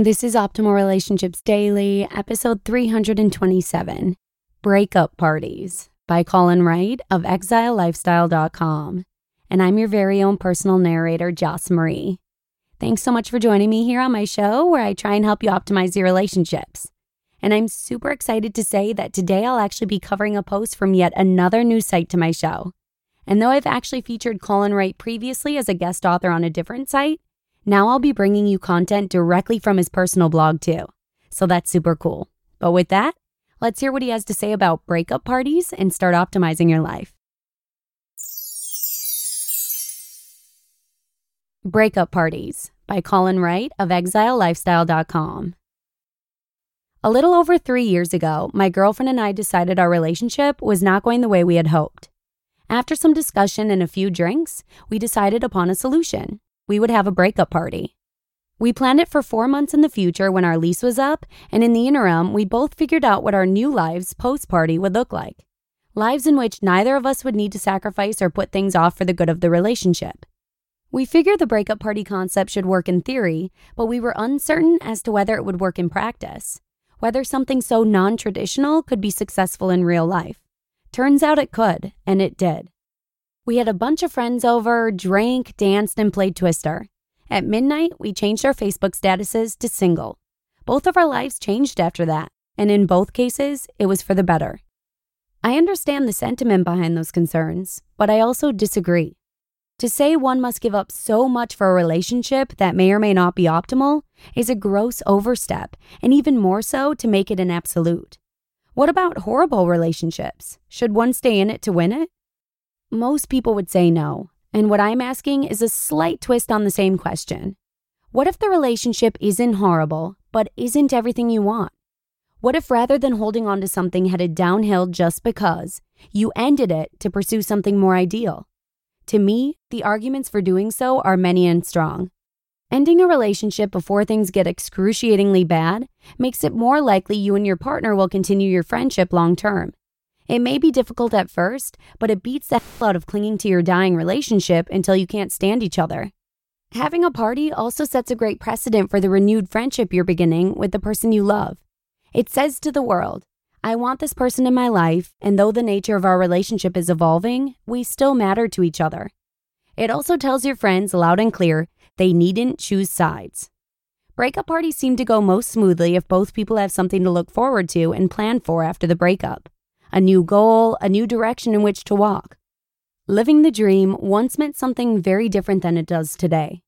This is Optimal Relationships Daily, episode 327 Breakup Parties by Colin Wright of ExileLifestyle.com. And I'm your very own personal narrator, Joss Marie. Thanks so much for joining me here on my show where I try and help you optimize your relationships. And I'm super excited to say that today I'll actually be covering a post from yet another new site to my show. And though I've actually featured Colin Wright previously as a guest author on a different site, now I'll be bringing you content directly from his personal blog too. So that's super cool. But with that, let's hear what he has to say about breakup parties and start optimizing your life. Breakup Parties by Colin Wright of ExileLifestyle.com. A little over three years ago, my girlfriend and I decided our relationship was not going the way we had hoped. After some discussion and a few drinks, we decided upon a solution we would have a breakup party. We planned it for four months in the future when our lease was up, and in the interim, we both figured out what our new lives post party would look like. Lives in which neither of us would need to sacrifice or put things off for the good of the relationship. We figured the breakup party concept should work in theory, but we were uncertain as to whether it would work in practice, whether something so non traditional could be successful in real life. Turns out it could, and it did. We had a bunch of friends over, drank, danced, and played Twister. At midnight, we changed our Facebook statuses to single. Both of our lives changed after that, and in both cases, it was for the better. I understand the sentiment behind those concerns, but I also disagree. To say one must give up so much for a relationship that may or may not be optimal is a gross overstep, and even more so to make it an absolute. What about horrible relationships? Should one stay in it to win it? Most people would say no. And what I'm asking is a slight twist on the same question. What if the relationship isn't horrible, but isn't everything you want? What if rather than holding on to something headed downhill just because, you ended it to pursue something more ideal? To me, the arguments for doing so are many and strong. Ending a relationship before things get excruciatingly bad makes it more likely you and your partner will continue your friendship long term. It may be difficult at first, but it beats the hell out of clinging to your dying relationship until you can't stand each other. Having a party also sets a great precedent for the renewed friendship you're beginning with the person you love. It says to the world, I want this person in my life, and though the nature of our relationship is evolving, we still matter to each other. It also tells your friends loud and clear they needn't choose sides. Breakup parties seem to go most smoothly if both people have something to look forward to and plan for after the breakup a new goal, a new direction in which to walk. Living the dream once meant something very different than it does today.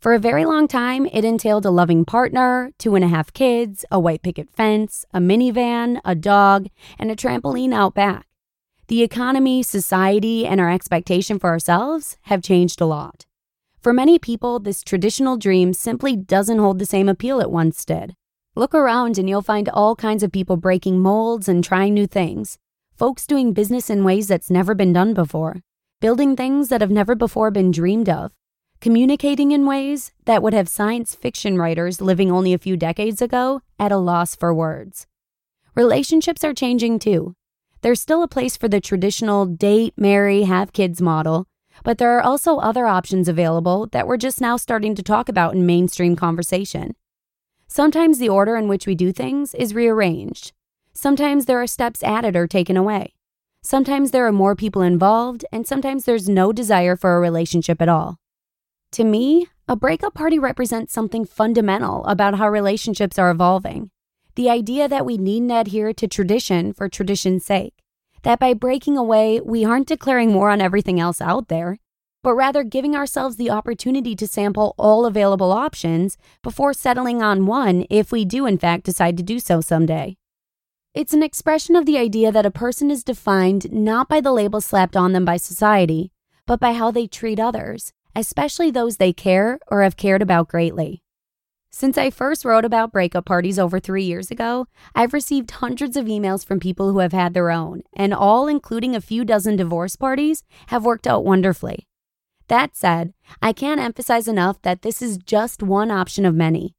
For a very long time, it entailed a loving partner, two and a half kids, a white picket fence, a minivan, a dog, and a trampoline out back. The economy, society, and our expectation for ourselves have changed a lot. For many people, this traditional dream simply doesn't hold the same appeal it once did. Look around and you'll find all kinds of people breaking molds and trying new things. Folks doing business in ways that's never been done before, building things that have never before been dreamed of, communicating in ways that would have science fiction writers living only a few decades ago at a loss for words. Relationships are changing too. There's still a place for the traditional date, marry, have kids model, but there are also other options available that we're just now starting to talk about in mainstream conversation. Sometimes the order in which we do things is rearranged. Sometimes there are steps added or taken away. Sometimes there are more people involved, and sometimes there's no desire for a relationship at all. To me, A breakup party represents something fundamental about how relationships are evolving. The idea that we needn't adhere to tradition for tradition's sake. That by breaking away, we aren't declaring war on everything else out there, but rather giving ourselves the opportunity to sample all available options before settling on one if we do, in fact, decide to do so someday. It's an expression of the idea that a person is defined not by the label slapped on them by society, but by how they treat others, especially those they care or have cared about greatly. Since I first wrote about breakup parties over three years ago, I've received hundreds of emails from people who have had their own, and all, including a few dozen divorce parties, have worked out wonderfully. That said, I can't emphasize enough that this is just one option of many.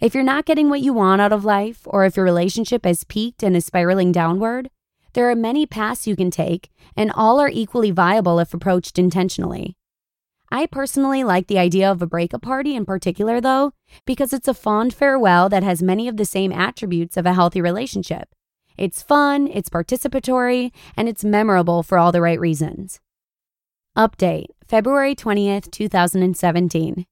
If you're not getting what you want out of life, or if your relationship has peaked and is spiraling downward, there are many paths you can take, and all are equally viable if approached intentionally. I personally like the idea of a breakup party in particular, though, because it's a fond farewell that has many of the same attributes of a healthy relationship. It's fun, it's participatory, and it's memorable for all the right reasons. Update February 20th, 2017.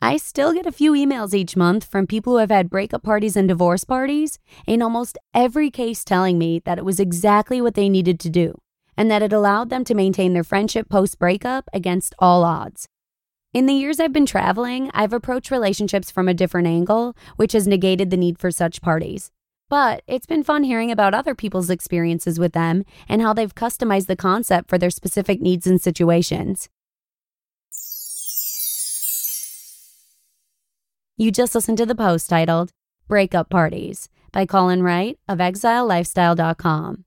I still get a few emails each month from people who have had breakup parties and divorce parties, in almost every case telling me that it was exactly what they needed to do and that it allowed them to maintain their friendship post breakup against all odds. In the years I've been traveling, I've approached relationships from a different angle, which has negated the need for such parties. But it's been fun hearing about other people's experiences with them and how they've customized the concept for their specific needs and situations. You just listened to the post titled Breakup Parties by Colin Wright of ExileLifestyle.com.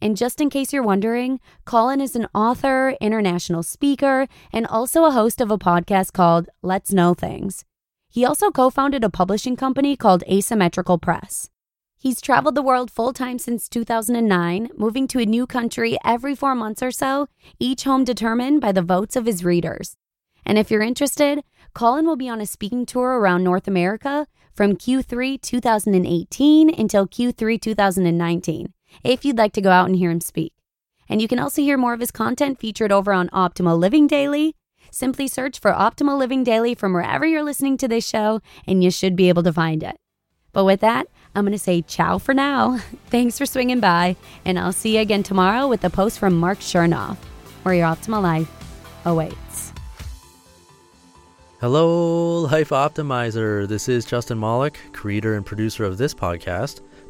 and just in case you're wondering, Colin is an author, international speaker, and also a host of a podcast called Let's Know Things. He also co founded a publishing company called Asymmetrical Press. He's traveled the world full time since 2009, moving to a new country every four months or so, each home determined by the votes of his readers. And if you're interested, Colin will be on a speaking tour around North America from Q3 2018 until Q3 2019 if you'd like to go out and hear him speak. And you can also hear more of his content featured over on Optimal Living Daily. Simply search for Optimal Living Daily from wherever you're listening to this show, and you should be able to find it. But with that, I'm going to say ciao for now. Thanks for swinging by, and I'll see you again tomorrow with a post from Marc Chernoff, where your optimal life awaits. Hello, Life Optimizer. This is Justin Malik, creator and producer of this podcast